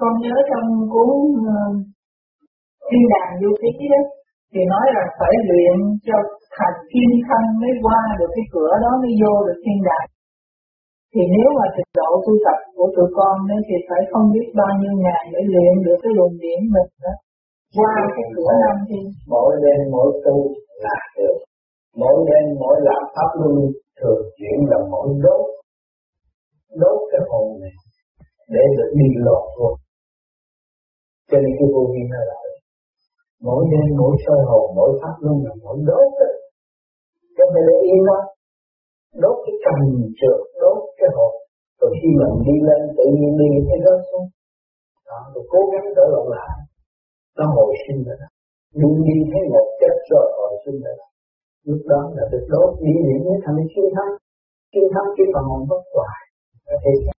con nhớ trong cuốn ờ, thiên đàng du ký đó thì nói là phải luyện cho thành kim thân mới qua được cái cửa đó, mới vô được thiên đàng. Thì nếu mà trình độ tu tập của tụi con nên thì phải không biết bao nhiêu ngày để luyện được cái luồng điển mình đó. Qua cái cửa năm thì mỗi đêm, mỗi tu là được. Mỗi đêm, mỗi làm pháp luân thường chuyển là mỗi đốt. Đốt cái hồn này để được đi lọt vô cho nên cái vô vi nó lại mỗi đêm mỗi soi hồn, mỗi pháp luân là mỗi đốt đó. Cho nên để yên đó đốt cái cầm trượt, đốt cái hồn rồi khi mình đi lên tự nhiên đi cái đó xuống. Đó, rồi cố gắng trở lại lại. Nó hồi sinh rồi đó. Đi đi thấy một chết rồi hồi sinh rồi đó. Lúc đó là được đốt, đi điểm mới thành chiến thắng. Chiến thắng cái phần hồn bất hoại có thể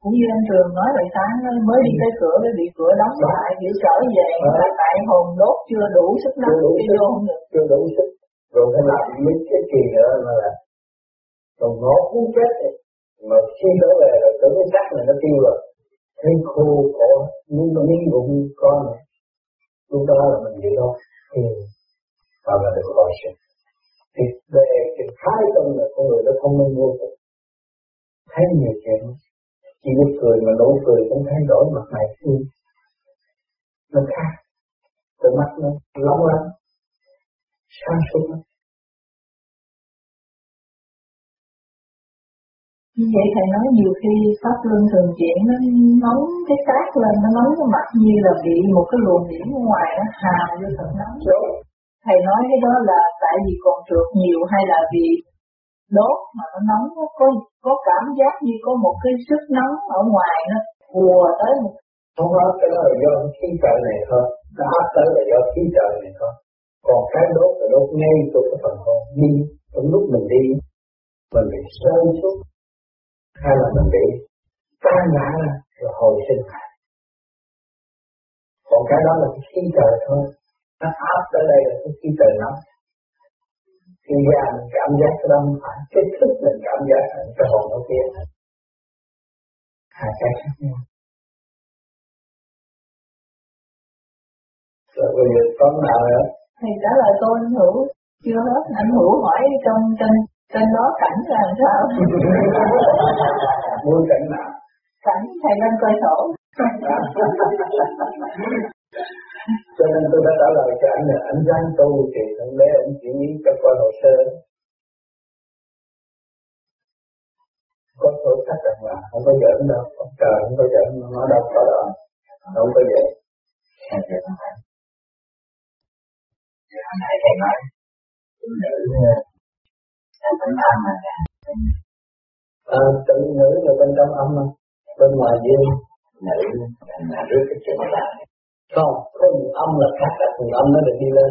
cũng như anh trường nói vậy sáng mới đi tới cửa mới bị cửa đóng lại kiểu trở về là tại hồn đốt chưa đủ sức chưa đủ sức chưa đủ sức. Rồi phải làm mấy cái kỳ nữa mà là còn nó cũng chết mà khi trở về rồi tưởng cái xác này nó tiêu rồi. Thấy khô nhưng mà miếng bụng con này lúc đó là mình bị đó thì và là được khỏi sinh. Thì về cái thái tâm là con người nó thông minh vô cùng thấy nhiều chuyện chỉ biết cười mà nụ cười cũng thay đổi mặt mày xưa nó khác. Từ mắt nó long lanh sáng suốt lắm. Như vậy thầy nói nhiều khi pháp luân thường chuyển nó nóng cái xác lên, nó nóng cái mặt như là bị một cái luồng điểm ở ngoài nó hào vô thật nóng. Thầy nói cái đó là tại vì còn trượt nhiều hay là vì đốt mà nó nóng, nó có có cảm giác như có một cái sức nóng ở ngoài nó ùa tới một không có cái đó là do khí trời này thôi. Nó áp tới là do khí trời này thôi. Còn cái đốt là đốt ngay từ cái phần hồn đi, trong lúc mình đi, mình bị rơi xuống, hay là mình bị tan ngã rồi hồi sinh lại. Còn cái đó là cái khí trời thôi. Nó áp tới đây là cái khí trời nóng khi ra mình cảm giác cái đó phải cái thức mình cảm giác cái hồn nó kia. Hai cái khác nhau. Rồi bây giờ có nào nữa? Thầy trả lời tôi anh hữu. Chưa hết. Anh hữu hỏi trong trên trên đó cảnh là sao? Muốn cảnh nào? Cảnh thầy lên coi sổ cho nên tôi đã trả lời cho anh là anh dám tu thì thằng bé anh chỉ ý cho coi hồ sơ. Có thử thách rằng là không có giỡn đâu. Ông trời không có giỡn nó đâu có đó không có giỡn hồi nãy thầy nói phụ nữ là bên âm mà à, tự nữ là bên trong âm mà bên ngoài dương nữ là rước cái chuyện lại không thuần âm là khác là thuần âm nó được đi lên.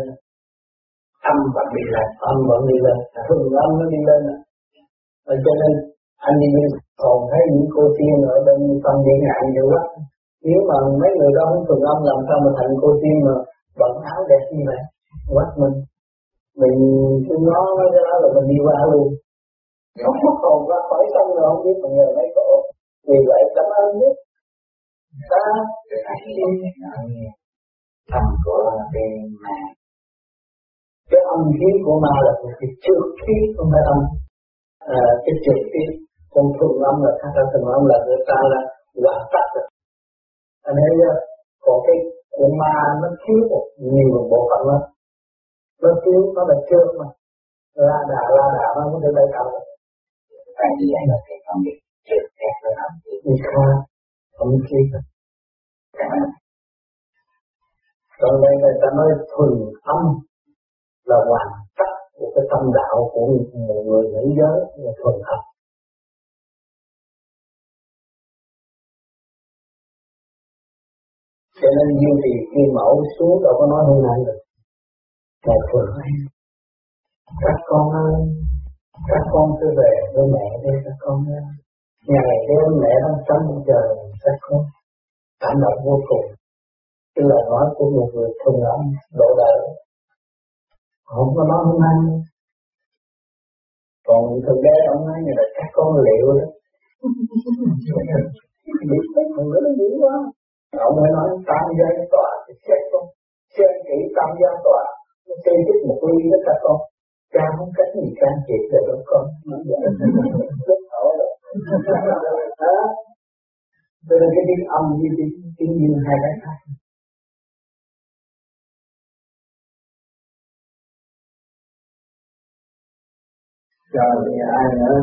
Âm vẫn đi lên âm vẫn đi lên. Thuần âm nó đi lên. Và cho nên, anh đi còn thấy những cô tiên ở bên tâm điện ngạn nhiều lắm. Nếu mà mấy người đó không thuần âm, làm sao mà thành cô tiên mà bận áo đẹp như vậy? Quát mình. Mình cứ nói cái đó là mình đi qua luôn. Không có còn ra khỏi sông rồi, không biết mọi nhờ mấy cổ vì vậy cảm ơn nhất ta tâm của cái ma cái âm khí của ma là cái trượt khí không phải âm. À, cái trượt khí còn thuần âm là khác là thuần âm là người ta là quả tắc. Rồi anh thấy chưa? Còn cái của ma nó thiếu một nhiều bộ phận lắm. Nó thiếu nó là trượt mà. La đà la đà nó không thể bay cao được tại vì anh là cái con biết trượt khác khí thì khác âm khí còn đây người ta nói thuần âm là hoàn tất của cái tâm đạo của một người nữ giới là thuần âm. Cho nên duy trì khi mẫu xuống đâu có nói hôm nay được. ngày thuần âm. Các con ơi, các con cứ về với mẹ đi các con ơi. Ngày đêm mẹ đang tâm chờ các con. Cảm động vô cùng. Cái lời nói của một người thương lắm độ đời không có nói hôm nay. Còn thằng bé ông nói như là các con liệu đó. Biết thấy thằng đó dữ quá. Ông mới nói tam gia tòa thì chết con. Xem kỹ tam gia tòa nó xây dựng một ly đó các con. Cha không cách gì can thiệp được đâu con rất thở cho nên cái tiếng âm với tiếng tiếng dương hai cái khác rồi ai nữa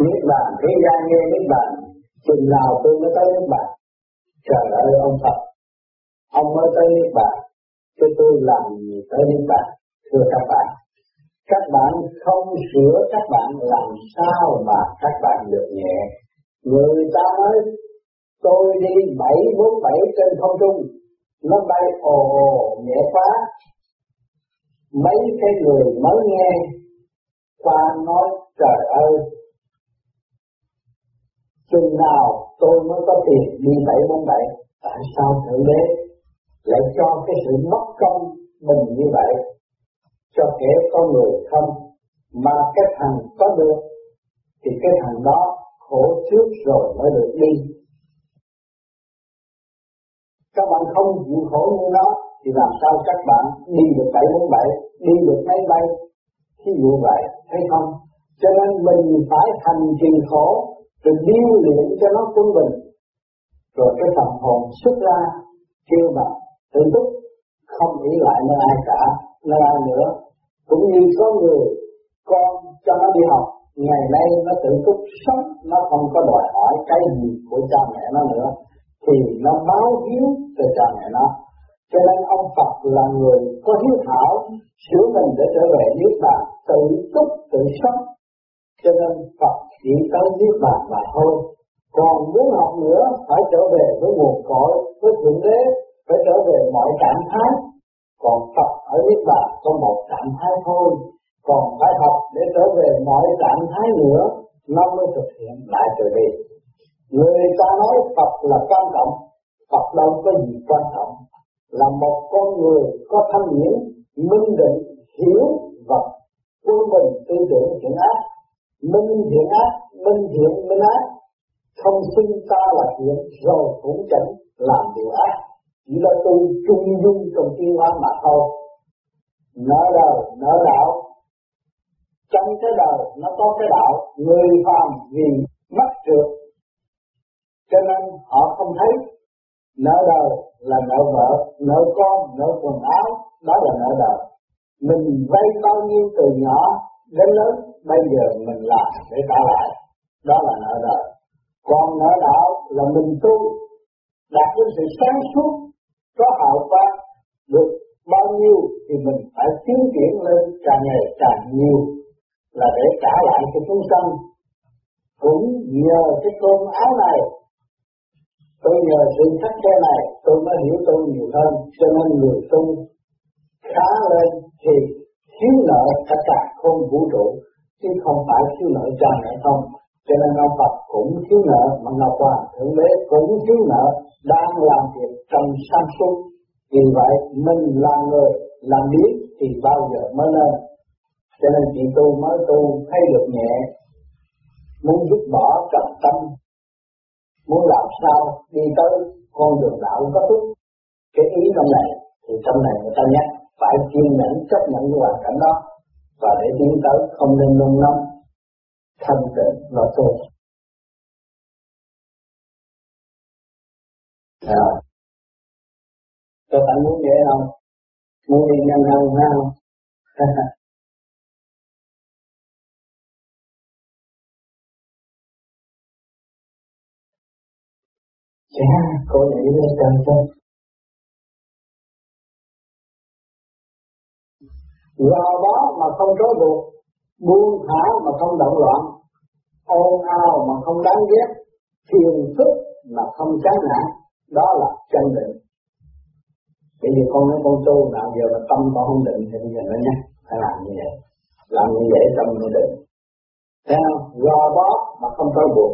Niết bàn, thế gian nghe Niết bàn Chừng nào tôi mới tới Niết bàn Trời ơi ông Phật Ông mới tới Niết bàn Chứ tôi làm gì tới Niết bàn Thưa các bạn. Các bạn không sửa các bạn làm sao mà các bạn được nhẹ. Người ta nói, Tôi đi bảy bốn bảy trên không trung. Nó bay ồ ồ, nhẹ quá. Mấy cái người mới nghe, qua nói, trời ơi, chừng nào tôi mới có tiền đi bảy bốn bảy, tại sao thượng đế lại cho cái sự mất công mình như vậy cho kẻ có người không mà cái thằng có được, thì cái thằng đó khổ trước rồi mới được đi. Các bạn không chịu khổ như nó thì làm sao các bạn đi được bảy bốn bảy, đi được máy bay? Thí dụ vậy, thấy không? Cho nên mình phải thành trì khổ, rồi điêu luyện cho nó quân bình. Rồi cái phần hồn xuất ra, kêu bằng, tự túc, không nghĩ lại nơi ai cả, nơi ai nữa cũng như có người con cho nó đi học, ngày nay nó tự túc sống, nó không có đòi hỏi cái gì của cha mẹ nó nữa, thì nó báo hiếu cho cha mẹ nó. Cho nên ông Phật là người có hiếu thảo, sửa mình để trở về niết bàn, tự túc, tự sống. Cho nên Phật chỉ tới niết bàn mà thôi. Còn muốn học nữa, phải trở về với nguồn cội, với thượng đế, phải trở về mọi trạng thái còn Phật ở niết bàn có một trạng thái thôi. Còn phải học để trở về mọi trạng thái nữa, nó mới thực hiện lại trở đi. Người ta nói Phật là quan trọng, Phật đâu có gì quan trọng. Là một con người có thanh nhiễm minh định, hiểu và quân bình, tư tưởng thiện ác. Minh thiện ác, minh thiện minh ác. Không sinh ta là thiện, rồi cũng chẳng làm điều ác chỉ là tu trung dung trong tiên hóa mà thôi. Nợ đời, nợ đạo. Trong cái đời, nó có cái đạo. Người phàm vì mất trượt. Cho nên họ không thấy nợ đời là nợ vợ, nợ con, nợ quần áo. Đó là nợ đời. Mình vay bao nhiêu từ nhỏ đến lớn, bây giờ mình làm để trả lại. Đó là nợ đời. Còn nợ đạo là mình tu, đạt đến sự sáng suốt có hậu quang được bao nhiêu thì mình phải tiến triển lên càng ngày càng nhiều là để trả lại cho chúng sanh. Cũng nhờ cái cơm áo này, tôi nhờ sự khắc khe này, tôi mới hiểu tôi nhiều hơn. Cho nên người tu khá lên thì thiếu nợ cả cả không vũ trụ, chứ không phải thiếu nợ cha mẹ không. Cho nên ông Phật cũng thiếu nợ, mà Ngọc Hoàng Thượng Đế cũng thiếu nợ đang làm việc trong sáng suốt vì vậy mình là người làm biết thì bao giờ mới lên. Cho nên chị tu mới tu thấy được nhẹ. Muốn dứt bỏ trầm tâm. Muốn làm sao đi tới con đường đạo có túc, cái ý trong này thì trong này người ta nhắc phải kiên nhẫn chấp nhận cái hoàn cảnh đó. Và để tiến tới không nên nôn nóng thanh tịnh và tốt. À. Các bạn muốn vậy không? Muốn đi nhanh hơn không? Chà, dạ, cô nhảy lên trần chân. Gò bó mà không trói buộc, buông thả mà không động loạn, Ôn ao mà không đáng ghét, thiền thức mà không chán nản, đó là chân định. Bây giờ con nói con tu nào giờ là tâm con không định thì bây giờ nó nhắc phải làm như vậy, làm như vậy tâm nó định. Thấy không? Gò bó mà không trói buộc,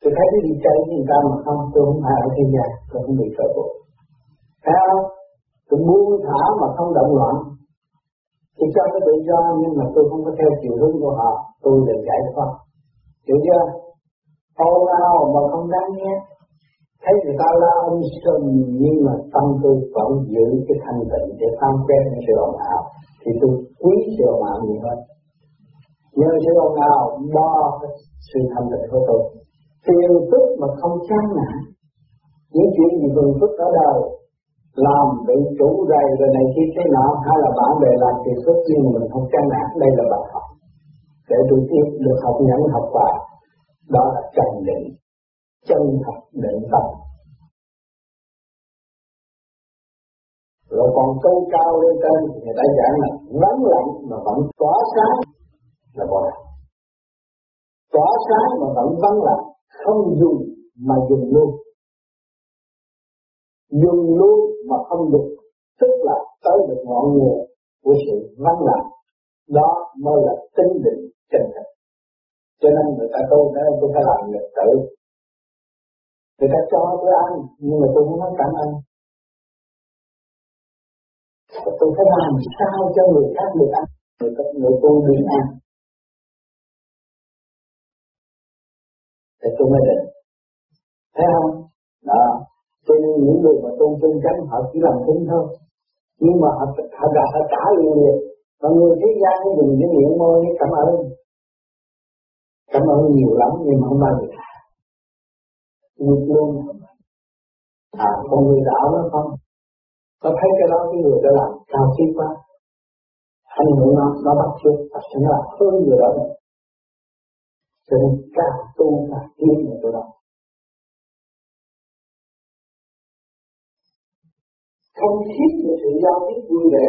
tôi thấy cái đi chơi với người ta mà không tôi không phải ở thế gian tôi không bị trói buộc. Thấy không? Tôi buông thả mà không động loạn. Thì cho cái tự do nhưng mà tôi không có theo chiều hướng của họ. Tôi được giải thoát. Hiểu chưa? Ồn nào mà không đáng nghe thấy người ta la ông sùm nhưng mà tâm tôi vẫn giữ cái thanh tịnh để tham quen những sự ồn ào thì tôi quý sự ồn ào nhiều hơn. Nhờ sự ồn ào đo sự thanh tịnh của tôi. Tiền tức mà không chán nản. Những chuyện gì phiền phức ở đời làm bị chủ rầy rồi này kia thế nọ hay là bạn bè làm phiền phức nhưng mình không chán nản? Đây là bài học. Để tôi tiếp được học nhẫn học quả đó là trần định chân thật để tâm. Rồi còn câu cao lên trên, người ta giảng là vắng lặng mà vẫn tỏa sáng là bộ đạo tỏa sáng mà vẫn vắng lặng, không dùng mà dùng luôn. Dùng luôn mà không dùng, tức là tới được ngọn nguồn của sự vắng lặng đó mới là tinh định chân thật. Cho nên người ta tôi nói tôi phải làm nghiệp tự người ta cho tôi ăn nhưng mà tôi không nói cảm ơn. Tôi phải làm sao cho người khác được ăn người, người tôi được ăn. Thì tôi mới định. Thấy không? Đó. Cho nên những người mà tôn chân chánh họ chỉ làm tính thôi. Nhưng mà họ họ đã họ trả liền liền mà người thế gian nó dùng cái miệng môi cảm ơn. Cảm ơn nhiều lắm nhưng mà không bao giờ nhịp luôn à con người đạo nó không? Có thấy cái đó cái người đó làm cao siêu quá? Anh muốn nó nó bắt chước, thật sự là hơn người đó? Nữa cho nên càng tu càng tiến vào chỗ đó. Không thiết về sự giao tiếp vui vẻ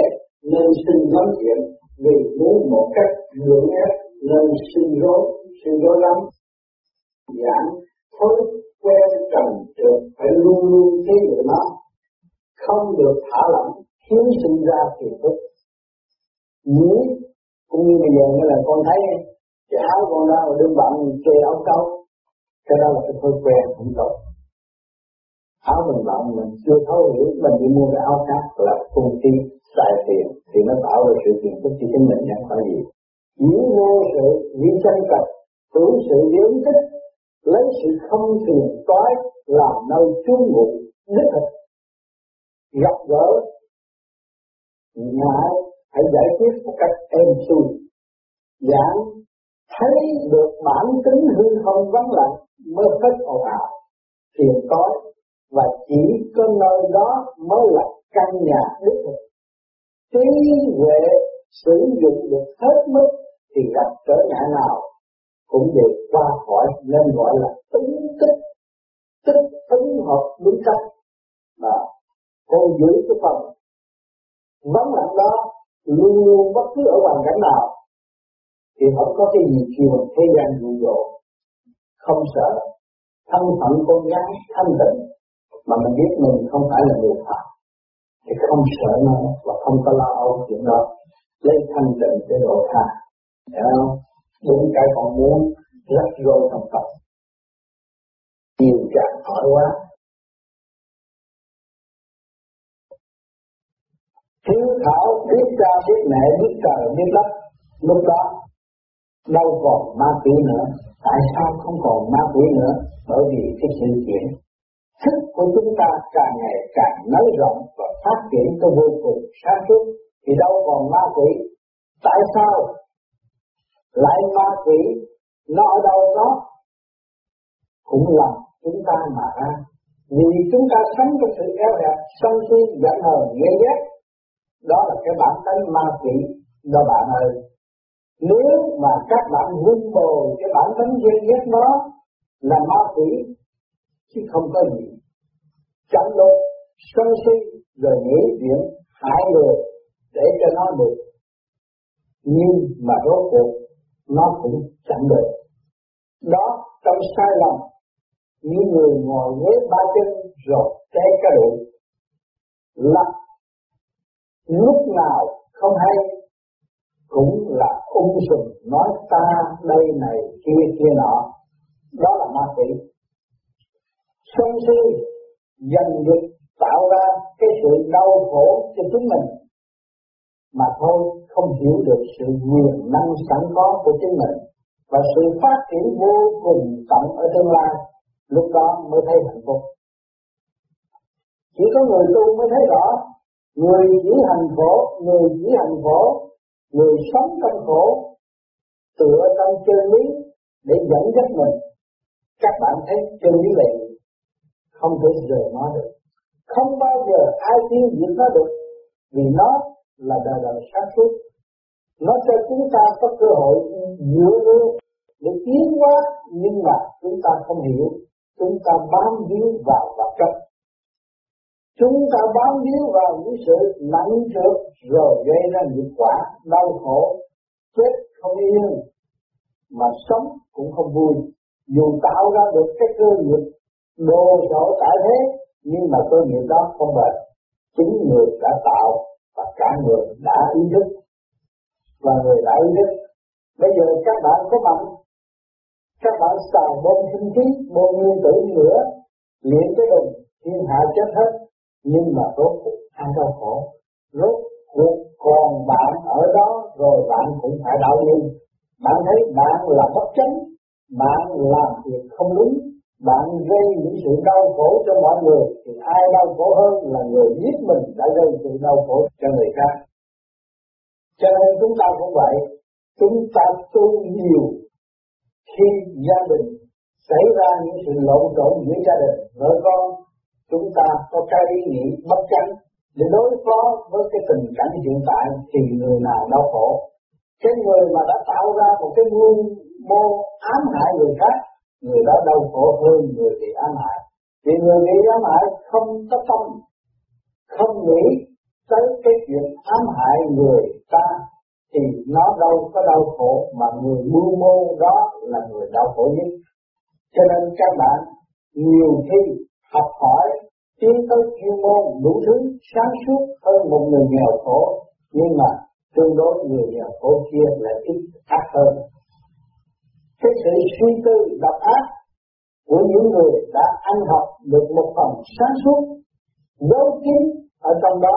nên sinh nói chuyện vì muốn một cách lượng ép nên sinh rối sinh rối lắm. Giảng, thôi quen trần trượt, phải luôn luôn chế được nó. Không được thả lỏng khiến sinh ra phiền phức nhí, cũng như bây giờ như là con thấy, cái áo con ra mà đương bạn kê áo câu cái đó là cái thói quen không tốt. Áo mình bạn mình chưa thấu hiểu, mình đi mua cái áo khác là công ty xài tiền, thì nó tạo ra sự phiền phức cho chính mình chẳng phải gì. Diễn vô sự những tranh cập tưởng sự biến tích lấy sự không thiền toái làm nơi trú ngụ đích thực gặp gỡ ngại hãy giải quyết một cách êm xuôi. Giảng, thấy được bản tính hư không vắng lặng mới hết ồn ào thiền tối và chỉ có nơi đó mới là căn nhà đích thực trí huệ sử dụng được hết mức thì gặp trở ngại nào cũng đều qua khỏi nên gọi là tính tích tích tính hợp đúng cách mà con giữ cái phần. Vắng lặng đó, luôn luôn bất cứ ở hoàn cảnh nào, thì không có cái gì kêu thế gian dụ dỗ không sợ thân phận con gái thanh tịnh, mà mình biết mình không phải là người phạm, thì không sợ nó và không có lo âu chuyện đó. Lấy thanh tịnh để độ tha. Hiểu không? Bụng cái còn muốn rắc rối trong tâm nhiều trạng hỏi quá. Thiếu thảo biết cha, biết mẹ, biết trời, biết đất. Lúc đó, đâu còn ma quỷ nữa. Tại sao không còn ma quỷ nữa? Bởi vì cái sự kiện thức của chúng ta càng ngày càng nới rộng và phát triển tới vô cùng sáng suốt. Thì đâu còn ma quỷ. Tại sao lại ma quỷ nó ở đâu đó cũng là chúng ta mà ra. Vì chúng ta sống trong sự eo hẹp sân si giận hờn ghen ghét đó là cái bản tính ma quỷ đó bạn ơi. Nếu mà các bạn vun bồi cái bản tính ghen ghét đó là ma quỷ, chứ không có gì. Chẳng đôi sân si, rồi nghĩ chuyện, hại người để cho nó được. Nhưng mà rốt cuộc nó cũng chẳng được. Đó, trong sai lầm, những người ngồi với ba chân rồi té cái đuổi là lúc nào không hay, cũng là ung sùm nói ta đây này, kia kia nọ. Đó là ma quỷ. Sân si dần dần tạo ra cái sự đau khổ cho chúng mình mà thôi, không hiểu được sự quyền năng sẵn có của chính mình và sự phát triển vô cùng tận ở tương lai, lúc đó mới thấy hạnh phúc. Chỉ có người tu mới thấy rõ, người chỉ hành khổ, người chỉ hành khổ, người sống trong khổ, tựa trong chân lý để dẫn dắt mình. Các bạn thấy chân lý này không thể rời nó được. Không bao giờ ai tiêu diệt nó được, vì nó là đời đời sáng suốt. Nó cho chúng ta có cơ hội dựa luôn để tiến hóa, nhưng mà chúng ta không hiểu. Chúng ta bám víu vào vật chất. Chúng ta bám víu vào những sự nặng trược rồi gây ra những quả đau khổ, chết không yên mà sống cũng không vui. Dù tạo ra được cái cơ nghiệp đồ sộ tại thế, nhưng mà cơ nghiệp đó không bền. Chính người đã tạo và cả người đã ý thức và người đã ý thức. Bây giờ các bạn có mạnh các bạn xào bom sinh khí, bom nguyên tử nữa luyện cái đồng, thiên hạ chết hết. Nhưng mà rốt cuộc ai đau khổ. Rốt cuộc còn bạn ở đó rồi bạn cũng phải đau đi. Bạn thấy bạn là bất chánh, bạn làm việc không đúng bạn gây những sự đau khổ cho mọi người, thì ai đau khổ hơn là người giết mình đã gây sự đau khổ cho người khác. Cho nên chúng ta cũng vậy, chúng ta tu nhiều khi gia đình xảy ra những sự lộn xộn giữa gia đình, vợ con, chúng ta có cái ý nghĩ bất chánh để đối phó với cái tình cảnh hiện tại thì người nào đau khổ. Cái người mà đã tạo ra một cái nguyên mô ám hại người khác người đó đau khổ hơn người bị ám hại. Vì người bị ám hại không có tâm, không nghĩ tới cái chuyện ám hại người ta, thì nó đâu có đau khổ, mà người mưu mô đó là người đau khổ nhất. Cho nên các bạn nhiều khi học hỏi, tiến tới chuyên môn đủ thứ, sáng suốt hơn một người nghèo khổ, nhưng mà tương đối người nghèo khổ kia là ít ác hơn cái sự suy tư, độc ác của những người đã ăn học được một phần sáng suốt, giấu kín ở trong đó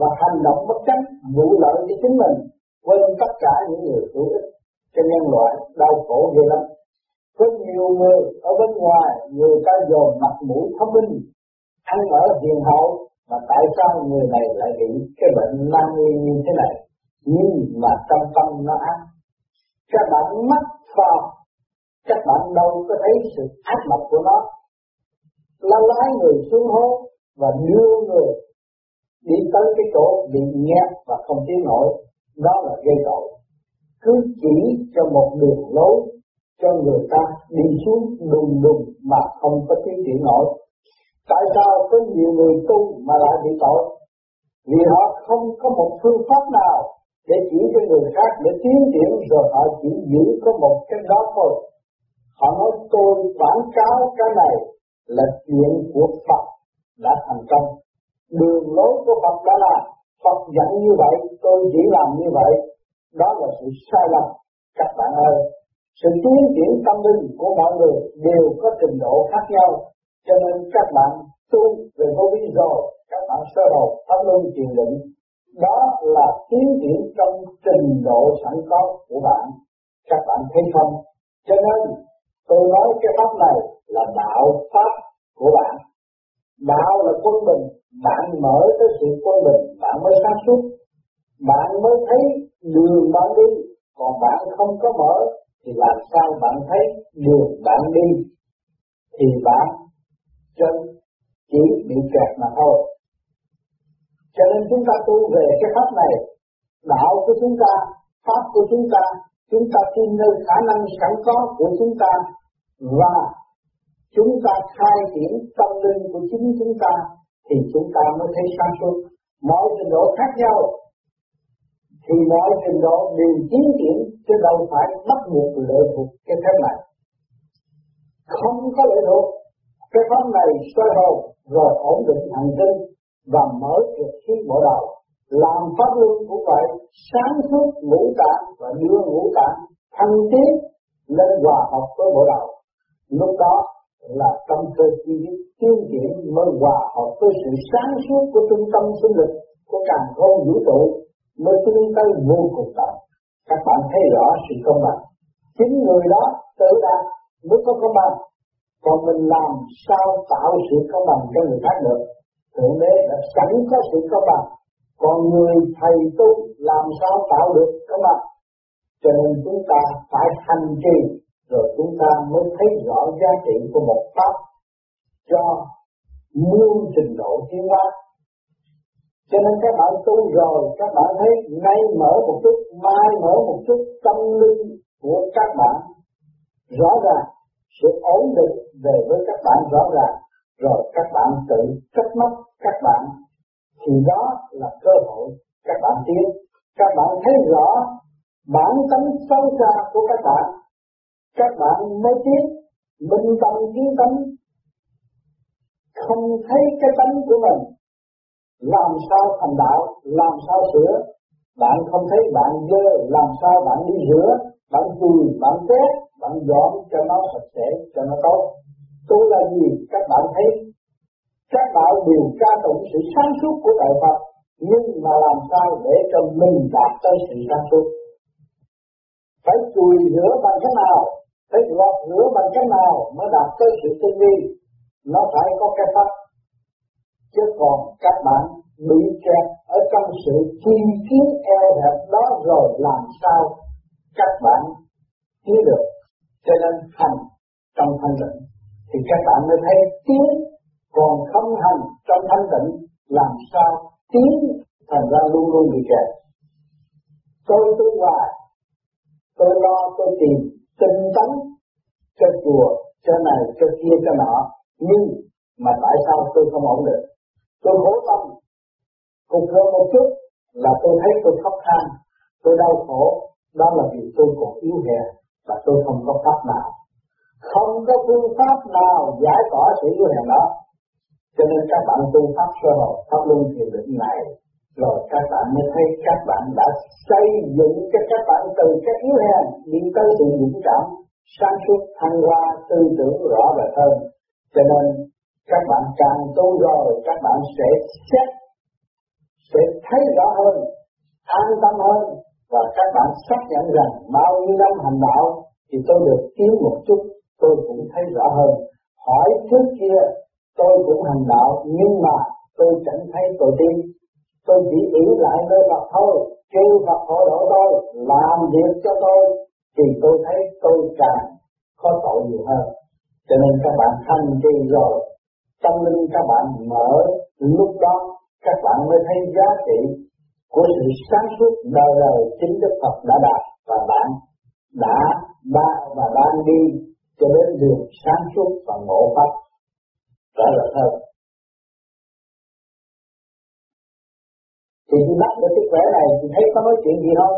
và hành động bất chấp vụ lợi cho chính mình, quên tất cả những người hữu ích. Cho nhân loại đau khổ ghê lắm. Có nhiều người ở bên ngoài, người ta dồn mặt mũi thông minh, ăn ở hiền hậu mà tại sao người này lại bị cái bệnh nan y như thế này? Nhưng mà trong tâm nó ác. Các bạn mắt vào các bạn đâu có thấy sự ác độc của nó. Nó lái người xuống hố và đưa người đi tới cái chỗ bị nghẹt và không tiến nổi. Đó là gây tội. Cứ chỉ cho một đường lối cho người ta đi xuống đùng đùng mà không có tiến triển nổi. Tại sao có nhiều người tu mà lại bị tội? Vì họ không có một phương pháp nào để chỉ cho người khác để tiến triển, rồi họ chỉ giữ có một cái đó thôi họ nói, tôi quảng cáo cái này là chuyện của Phật đã thành công. Đường lối của Phật đã là Phật dẫn như vậy, tôi chỉ làm như vậy. Đó là sự sai lầm. Các bạn ơi, sự tiến triển tâm linh của mọi người đều có trình độ khác nhau. Cho nên các bạn tu về vô vi rồi các bạn sơ đồ pháp luân truyền định, đó là tiến triển trong trình độ sẵn có của bạn. Các bạn thấy không? Cho nên tôi nói cái pháp này là đạo pháp của bạn. Đạo là quân bình. Bạn mở tới sự quân bình, bạn mới sáng suốt. Bạn mới thấy đường bạn đi. Còn bạn không có mở, thì làm sao bạn thấy đường bạn đi? Thì bạn chân chỉ bị kẹt mà thôi. Cho nên chúng ta tu về cái pháp này, đạo của chúng ta, pháp của chúng ta chúng ta tin nơi khả năng sẵn có của chúng ta và chúng ta khai triển tâm linh của chính chúng ta thì chúng ta mới thấy sáng suốt. Mọi trình độ khác nhau thì mọi trình độ đều tiến triển chứ đâu phải bắt buộc lệ thuộc cái thế này. Không có lệ thuộc, cái pháp này xoay hồn rồi ổn định hành kinh và mở được khí bộ đầu làm pháp luân cũng vậy sáng suốt ngũ tạng và đưa ngũ tạng, thăng tiến lên hòa hợp với bộ đầu. Lúc đó là tâm cơ chi tiến triển mới hòa hợp với sự sáng suốt của trung tâm sinh lực của càng không vũ trụ mới tiến tới vô cùng tận các bạn thấy rõ sự công bằng. Chính người đó tự đạt mới có công bằng. Còn mình làm sao tạo sự công bằng cho người khác được? Thượng đế đã sẵn có sự công bằng còn người thầy tu làm sao tạo được các bạn? Cho nên chúng ta phải hành trì, rồi chúng ta mới thấy rõ giá trị của một pháp cho muôn trình độ tiến hóa. Cho nên các bạn tu rồi, các bạn thấy nay mở một chút, mai mở một chút tâm linh của các bạn, rõ ràng sự ổn định về với các bạn rõ ràng. Rồi các bạn tự trách mắt các bạn thì đó là cơ hội các bạn tiến các bạn thấy rõ bản tánh sâu xa của các bạn. Các bạn mới tiến minh tâm kiến tâm không thấy cái tánh của mình. Làm sao thành đạo, làm sao sửa? Bạn không thấy bạn dơ, làm sao bạn đi rửa? Bạn chùi, bạn quét bạn dọn cho nó sạch sẽ, cho nó tốt. Tu là gì? Các bạn thấy các bạn đều ca tụng sự sáng suốt của đại Phật, nhưng mà làm sao để cho mình đạt tới sự sáng suốt? Phải chùi rửa bằng cách nào? Phải lọt rửa bằng cách nào mới đạt tới sự tinh vi? Nó phải có cái pháp. Chứ còn các bạn bị kẹt ở trong sự chi kiến eo hẹp đó rồi làm sao các bạn thấy được? Cho nên hành trong thanh tịnh. Thì các bạn mới thấy tiến còn không hành trong thanh tịnh, làm sao tiến thành ra luôn luôn bị kẹt. Tôi tu hoài, tôi lo, tôi tìm tinh tấn cho chùa, cho này, cho kia, cho nọ. Nhưng mà tại sao tôi không ổn định? Tôi khổ tâm cùng hơn một chút là tôi thấy tôi khóc than, tôi đau khổ. Đó là vì tôi còn yếu hèn và tôi không có pháp nào. Không có phương pháp nào giải tỏa sự yếu hèn đó cho nên các bạn tu pháp sơ hồn, pháp luân thiền định này, rồi các bạn mới thấy các bạn đã xây dựng cho các bạn từ các yếu hèn đi tới sự dũng cảm, sáng suốt, thăng hoa, tư tưởng rõ rệt hơn. Cho nên các bạn càng tu rồi, các bạn sẽ xét, sẽ thấy rõ hơn, an tâm hơn và các bạn xác nhận rằng bao nhiêu năm hành đạo thì tôi được tiến một chút, tôi cũng thấy rõ hơn. Hỏi trước kia tôi cũng hành đạo, nhưng mà tôi chẳng thấy tội tiến tôi chỉ ý lại nơi Phật thôi, kêu Phật hộ độ tôi, làm việc cho tôi, thì tôi thấy tôi càng có tội nhiều hơn. Cho nên các bạn thanh trì rồi, tâm linh các bạn mở, lúc đó các bạn mới thấy giá trị của sự sáng suốt đời đời chính Đức Phật đã đạt và bạn đã đã và đang đi cho đến đường sáng suốt và ngộ pháp trả lời hơn thì chị bắt được cái khỏe này chị thấy có nói chuyện gì không?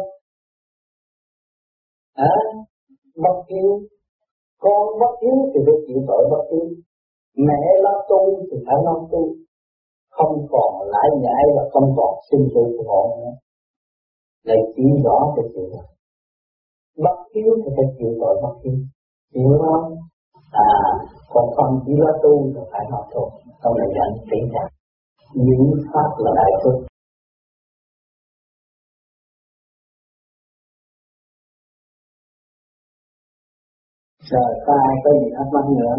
À, bất hiếu. Con bất hiếu thì phải chịu tội bất hiếu. Mẹ lo tu thì phải lo tu. Không còn lãi nhãi và không còn sinh sự của họ nữa. Lại chỉ rõ cái chuyện này bất hiếu thì phải chịu tội bất hiếu. Chịu không? À còn không chỉ là tu thì phải học thuộc không này dẫn tiến trạng những pháp là đại phước Rồi có ai có gì thắc mắc nữa?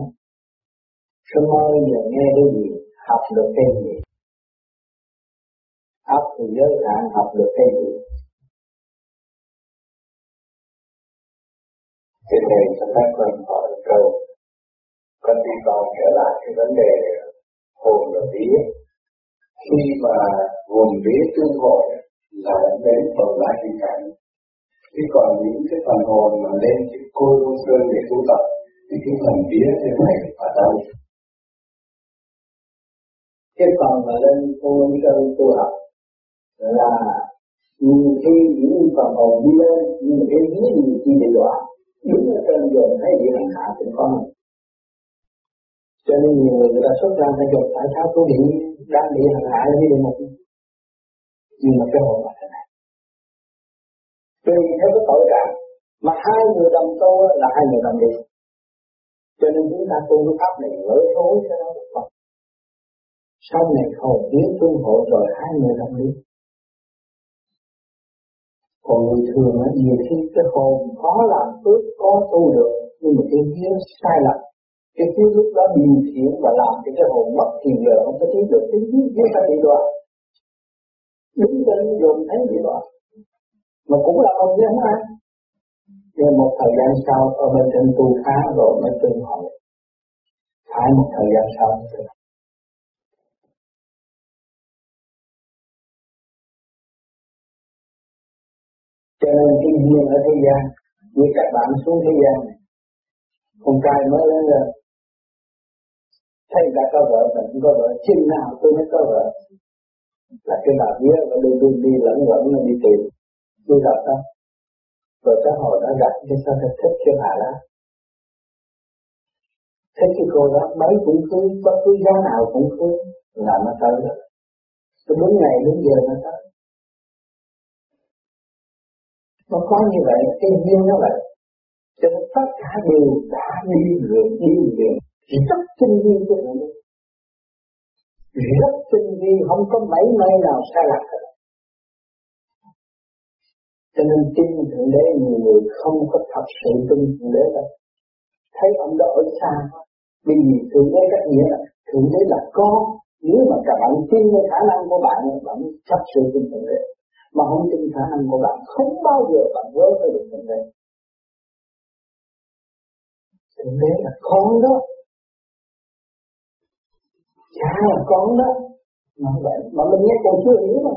Sớm ơi giờ nghe cái gì, học được cái gì? Học thì giới hạn học được cái gì? Cái này cho các con hỏi câu còn đi còn trở lại cái vấn đề hồn và vía. Khi mà hồn vía tương hội là đến phần lại hình cảnh. Thế còn những cái phần hồn mà lên cái cô lô sơn để tu tập, thì cái phần vía thế này ở đâu? Cái phần mà lên cô lô sơn tu học là nhiều khi những phần hồn đi lên nhiều cái những gì khi bị đọa đúng ở trên dồn thấy địa hành hạ cũng có cho nên nhiều người người ta xuất ra người dùng tại sao tôi bị đang bị hành hạ như địa ngục nhưng mà cái hồn là thế này. Tùy theo cái tội trạng mà hai người đồng tu là hai người đồng đi cho nên chúng ta tu cái pháp này lỡ thối cho nó được Phật sau này hồn biến tương hộ rồi hai người đồng đi còn người thường á, nhiều khi cái hồn có làm phước có tu được, nhưng mà cái duyên sai lầm cái thứ lúc đó điều khiển và làm cho cái hồn mất thì giờ không có thấy được cái duyên duyên ta bị đoạn đứng lên dùng thấy bị đoạn mà cũng là ông nhân ai nhưng một thời gian sau, ở bên trên tu khá rồi mới tương hội phải một thời gian sau cho nên cái duyên ở thế gian, như các bạn xuống thế gian này, con trai mới lên rồi thấy có vợ mình cũng có vợ. Chừng nào tôi mới có vợ? Là cái bà vía và đi đi đi lẫn lẫn đi tìm. Tôi gặp đó. Rồi cái hồi đã gặp cái sao thật thích cái bà đó. Thế cái cô đó mấy cũng cưới bất cứ giá nào cũng cưới là nó tới rồi tôi đúng ngày, đúng giờ nó tới. Nó có như vậy, cái duyên nó vậy cho nên tất cả đều đã đi được đi được. Rất tinh vi cho nó rất tinh vi, không có mấy mấy nào sai lạc hết cho nên tin thượng đế nhiều người không có thật sự tin thượng đế đâu. Thấy ông đó ở xa vì thượng đế cách nghĩa là thượng đế là con. Nếu mà các bạn tin cái khả năng của bạn bạn chắc sự tin thượng đế. Mà không tin khả năng của bạn, không bao giờ bạn vớ tới được thượng đế thượng đế là con đó, cha là con đó, mà vậy mà mình nghe còn chưa hiểu mà.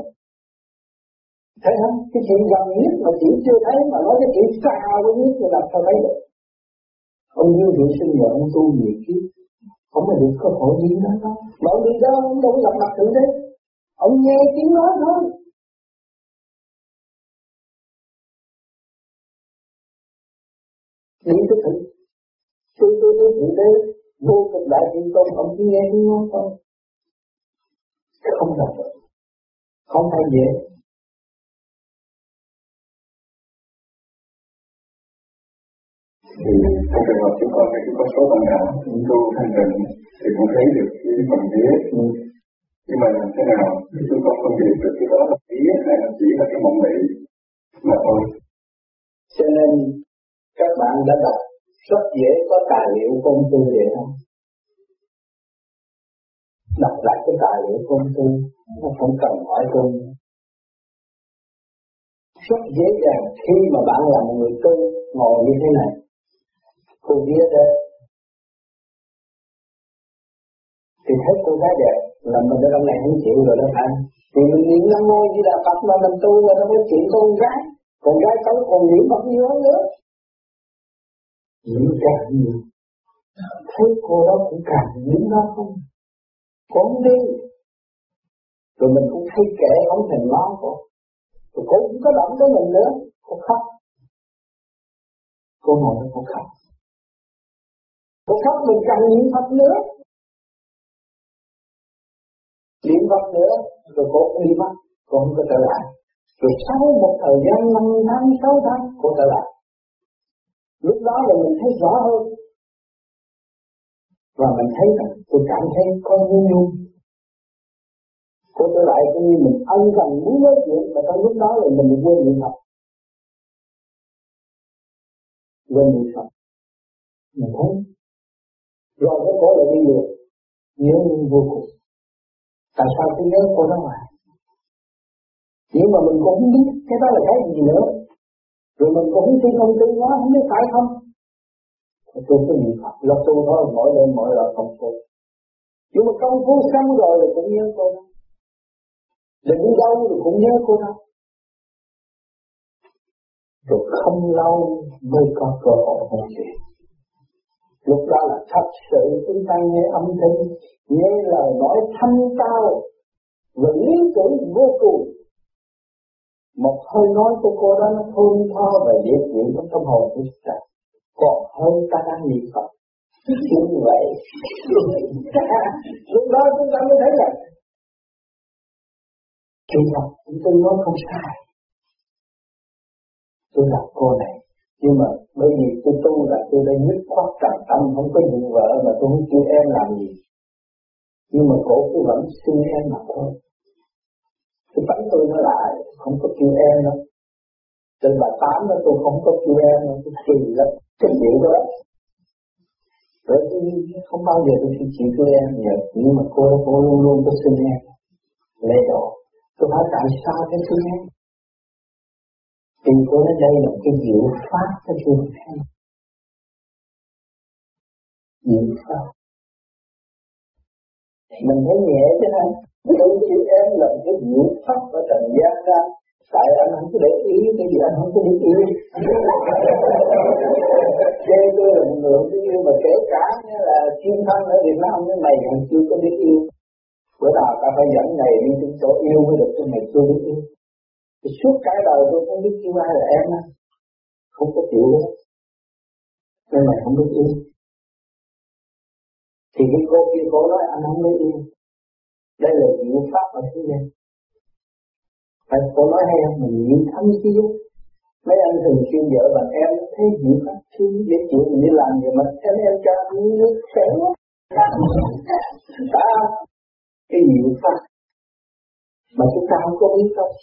Thấy không cái chuyện gần nhất mà chỉ chưa thấy, mà nói cái chuyện xa với nhất thì làm sao thấy được ông như vị sinh nhờ ông tu nhiều kiếp, không phải được cơ hội gì nữa. Đâu mà ông đi đó, ông đâu gặp mặt thượng đế ông nghe tiếng nói thôi. Đi tới thử thượng đế vô cùng đại thiên tôn ông chỉ nghe tiếng nói thôi. Không gặp được. Không phải dễ. Thì trong trường hợp chúng con phải có số bằng đạo chúng tu thanh tịnh thì cũng thấy được cái phần vía ừ. nhưng mà làm thế nào để chúng con phân biệt được cái đó là vía hay là chỉ là cái mộng mị mà thôi. Cho nên các bạn đã đọc rất dễ có tài liệu công tu để không đọc lại cái tài liệu công tu nó không cần hỏi tôi rất dễ dàng khi mà bạn là một người tu, ngồi như thế này. Cô biết đó. Thì thấy cô gái đẹp, là mình ở trong này không chịu rồi đó phải thì mình niệm năm mô như là Phật mà mình tu là nó mới chịu con gái. Con gái xấu còn niệm Phật nhiều hơn nữa những cái gì? Thấy cô đó cũng càng những nó không? Con đi. Rồi mình cũng thấy kẻ không thành nó cô. Rồi cô cũng có động tới mình nữa. Cô khóc. Cô ngồi đó cô khóc. Cô khóc mình càng niệm Phật nữa. Niệm Phật nữa Rồi cô cũng đi mất. Cô không có trở lại. Rồi sau một thời gian năm tháng, sáu tháng Cô trở lại. Lúc đó là mình thấy rõ hơn. Và mình thấy rằng Tôi cảm thấy có vui nhung, Cô trở lại cũng như mình ân cần muốn nói chuyện Mà trong lúc đó là mình quên niệm Phật. Quên niệm Phật. Mình thấy rồi cái cổ lại đi được nhớ vô cùng. Tại sao tôi nhớ cô đó mà? Nhưng mà mình cũng không biết cái đó là cái gì nữa rồi mình cũng không tin không tin nó không biết phải không? Tôi cứ niệm Phật là tu thôi, mỗi đêm mỗi lần không phu nhưng mà công phu xong rồi thì cũng nhớ cô đó. Định đâu thì cũng nhớ cô đó. Rồi không lâu mới có cơ hội nghe chuyện lúc đó là thật sự chúng ta nghe âm thanh, nghe lời nói thanh cao, và lý tưởng vô cùng một hơi nói của cô đó nó thơm tho và dễ chịu trong tâm hồn của chúng ta còn hơn ta đang niệm Phật. Như vậy. Lúc đó chúng ta mới thấy là kỳ thật, chúng tôi nói không sai. Tôi gặp cô này. Nhưng mà bởi vì tôi tu là tôi đã nhất khoát trầm tâm. Không có gì vợ mà tôi không chịu em làm gì. Nhưng mà cổ tôi vẫn xin em mà thôi cái tánh tôi nó lại không có kêu em đâu trên bà Tám đó tôi không có chịu em, đâu tôi kỳ lắm, cái chịu đó. Rồi tôi không bao giờ tôi phải chịu cô em nhiều, nhưng mà cô cô luôn luôn có xin em. Lê độ, tôi hỏi tại sao cái xin em? thì cô nói đây là cái diệu pháp cho tôi em. Diệu pháp. Mình thấy nhẹ chứ không ha. Tôi chỉ em là cái diệu pháp ở trần gian ra tại anh không có để ý cái gì anh không có biết yêu chê tôi là một người không yêu mà kể cả như là chuyên thân ở Việt Nam như mày còn chưa có biết yêu. Bữa nào ta phải dẫn này đi đến chỗ yêu mới được cho mày chưa biết yêu. Thì suốt cả đời tôi không biết yêu ai là em á. Không có chịu đó nên mày không biết yêu. Thì cái cô kia cô nói anh không biết yêu đây là diệu pháp ở thế gian Phải cô nói hay không? Mình nhịn thấm xíu. Mấy anh thường xuyên vợ bạn em thấy diệu pháp thương dễ chịu mình đi làm gì mà em em cho anh nước khỏe quá. À, cái diệu pháp mà chúng ta không có biết không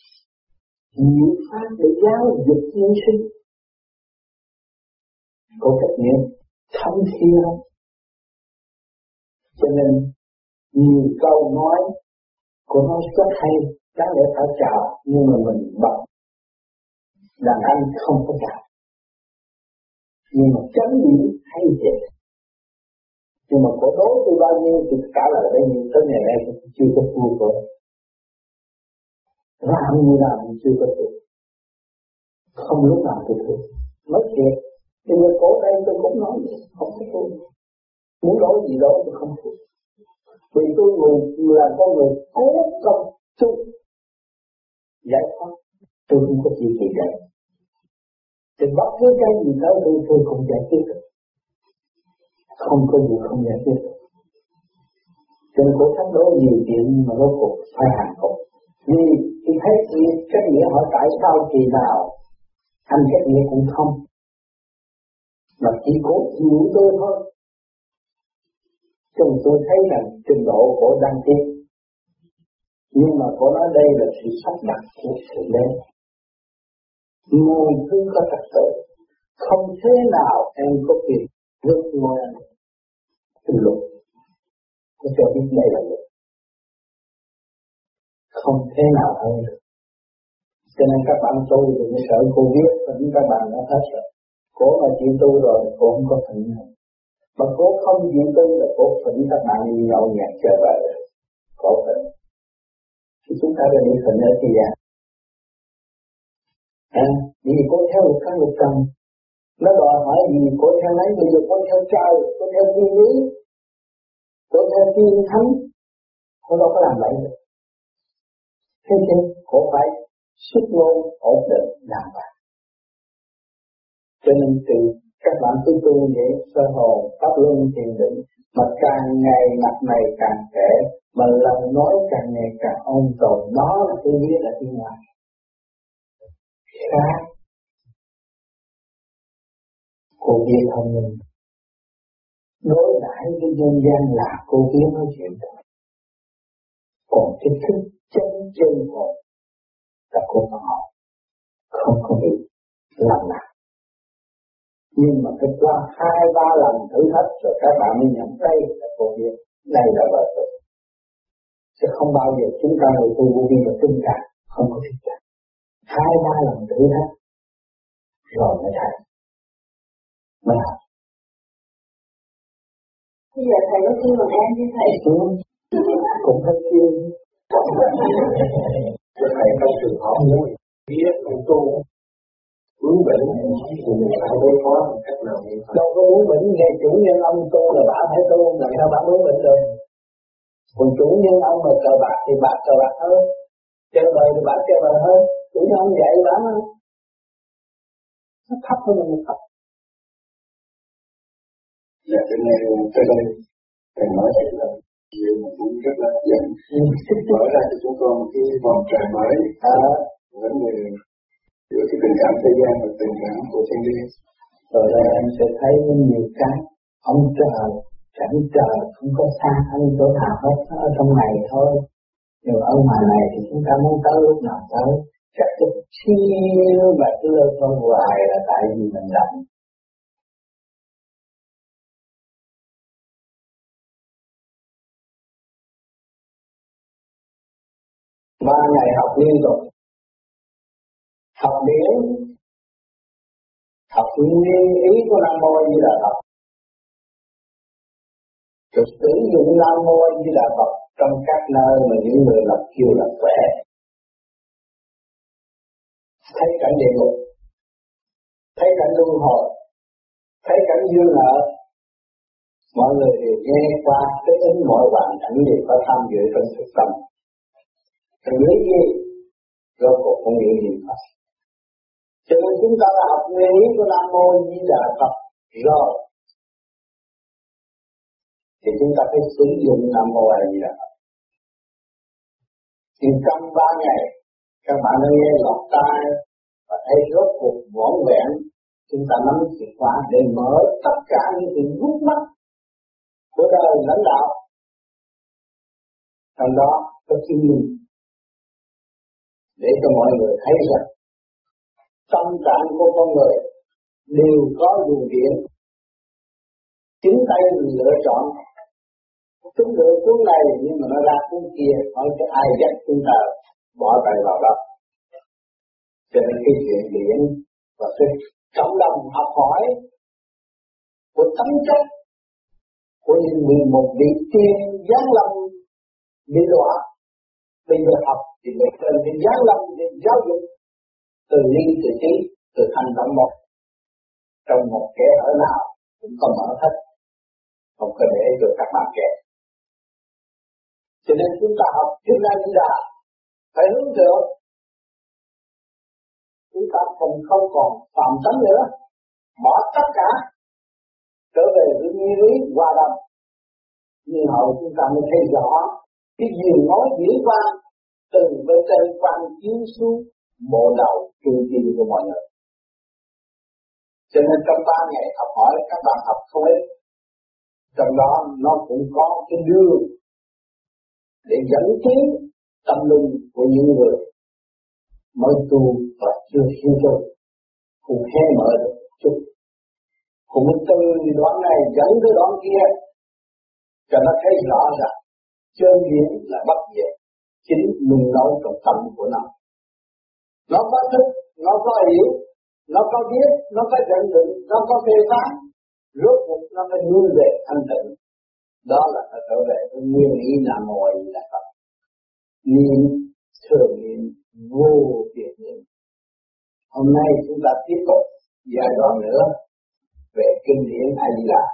diệu pháp để giáo dục nhân sinh. Có trách nhiệm thâm thiên không? Cho nên nhiều câu nói của nó rất hay, đáng để phải chào nhưng mà mình bật. Đàn anh không có chào nhưng mà chấm điểm hay chết nhưng mà có đối tôi bao nhiêu thì cả là đây nhiêu tới ngày nay tôi chưa có thua rồi làm như làm chưa có thua. Không lúc nào tôi thua. Mất thiệt. Thì người cổ đây tôi cũng nói không có thua. Muốn đổi gì đó tôi không thua vì tôi người là con người cố công tu. Giải thoát. Tôi không có chịu gì cả thì bất cứ cái gì tới tôi tôi cũng giải quyết được. Không có gì không giải quyết được. Trên cổ thánh đó nhiều chuyện mà rốt cuộc phải hàng cục vì khi thấy cái nghĩa hỏi tại sao kỳ nào anh cái nghĩa cũng không. Mà chỉ cố chịu tôi thôi. Chúng tôi thấy rằng trình độ của đăng ký nhưng mà cô nói đây là sự sắp đặt của sự đế. Ngồi cứ có thật tự không thế nào em có quyền vượt ngôi anh luật. Có cho biết đây là luật. Không thế nào hơn được. Cho nên các bạn tu đừng sợ cô biết, vẫn các bạn đã hết rồi. Cô mà chịu tu rồi cô không có tỉnh nữa mà cô không chịu tu là cô tỉnh các bạn đi nhậu nhạc trở về cô tỉnh thì chúng ta đã bị hình ở kia à, vì có theo một căn một trần. Nó đòi hỏi gì? Có theo lấy bây giờ có theo trời có theo thiên lý. Có theo thiên thánh. Nó đâu có làm vậy được. Thế chứ có phải xuất ngôn ổn định làm vậy cho nên từ các bạn cứ tu để sơ hồ pháp luân thiền định, mà càng ngày mặt này càng trẻ mà lần nói càng ngày càng ôn tồn, đó là tôi biết là thiên ngoài khác. Cô biết thông minh đối đãi với nhân gian là cô biết nói chuyện thôi còn cái thức chân chân hồn là cô không không có bị làm lạc nhưng mà phải qua hai ba lần thử thách rồi các bạn mới nhận đây là cô biết đây là vợ tôi. Sẽ không bao giờ chúng ta người tu vô vi mà tin rằng không có thích cả. Hai ba lần thử thách rồi mới thấy mới học bây giờ thầy có kêu bằng em chứ thầy? Ừ. cũng thấy kêu. Thầy trong trường hợp muốn biết tu muốn bệnh thì mình phải đối phó một cách nào? Đâu có muốn bệnh nghe chủ nhân ông tu là bà phải tu làm sao bà muốn bệnh được? Còn chủ nhân ông mà cờ bạc thì bạc cờ bạc hơn. Chơi bời thì bạc chơi bời hơn. Chủ nhân ông dạy hơn nó thấp hơn mình một cấp dạ cái này tới đây thầy nói thật là điều mà cũng rất là dẫn mở ra cho chúng con một cái vòng tròn mới. À. vấn đề giữa cái tình cảm thế gian và tình cảm của thiên liêng rồi đây anh sẽ thấy nhiều cái ông trời cảnh trời, không có xa anh chỗ nào hết ở trong này thôi. Nhưng ở ngoài này thì chúng ta muốn tới lúc nào tới, chắc chút siêu và cứ lơ con hoài là tại vì mình lạnh. Ba ngày học liên tục học điển. Học nguyên ý của nam mô như là Phật. Rồi sử dụng nam mô như là Phật trong các nơi mà những người lập kiêu lập khỏe. Thấy cảnh địa ngục, thấy cảnh luân hồi, thấy cảnh dương nợ mọi người đều nghe qua cái tính mọi hoàn cảnh đều có tham dự trong thực tâm thì nghĩ gì rốt cuộc cũng hiểu gì Phật cho nên chúng ta đã học nguyên lý của Nam Mô Di Đà Phật. Rồi. Thì chúng ta phải sử dụng Nam Mô A Di Đà Phật. Thì trong ba ngày, các bạn đã nghe lọt tai và thấy rốt cuộc vỏn vẹn, chúng ta nắm chìa khóa để mở tất cả những sự rút mắt của đời lãnh đạo. Trong đó có chứng minh để cho mọi người thấy rằng tâm trạng của con người đều có luồng điện chính tay mình lựa chọn. Chúng lựa cuốn này, nhưng mà nó ra cuốn kia, hỏi cái ai dắt chúng ta bỏ tay vào đó cho nên cái chuyện điện và cái cộng đồng học hỏi của tấm chất của những người một vị tiên giáng lâm bị loạn bây giờ học, thì mới cần cái giáng lâm để giáo dục từ ly, từ trí từ thành động một trong một kẻ ở nào cũng có mở hết, không có để cho các bạn kẹt cho nên chúng ta học, chúng ta đi đà phải hướng thượng. Chúng ta không không còn phạm tánh nữa, bỏ tất cả, trở về với nguyên lý hòa đồng. Nhưng hậu chúng ta mới thấy rõ, cái gì nói diễn quan từ bên trên quan chiếu xuống bộ đầu trung tâm của mọi người. Cho nên trong ba ngày học hỏi, các bạn học không ít trong đó nó cũng có cái đường để dẫn tiến tâm linh của những người mới tu và chưa hiểu tu. Cũng hé mở được chút. Cũng từ đoạn này dẫn tới đoạn kia. Cho nó thấy rõ rằng, chân điển là bất diệt. Chính nung nấu trong tâm của nó nó có thức, nó có hiểu, nó có biết, nó có nhận định nó có phê phán. Rốt cuộc nó mới hướng về thanh tịnh. Đó là nó trở về. Cái nguyên lý nam mô a di đà phật. Niệm thường niệm, vô biệt niệm. Hôm nay chúng ta tiếp tục giai đoạn nữa về kinh điển a di đà.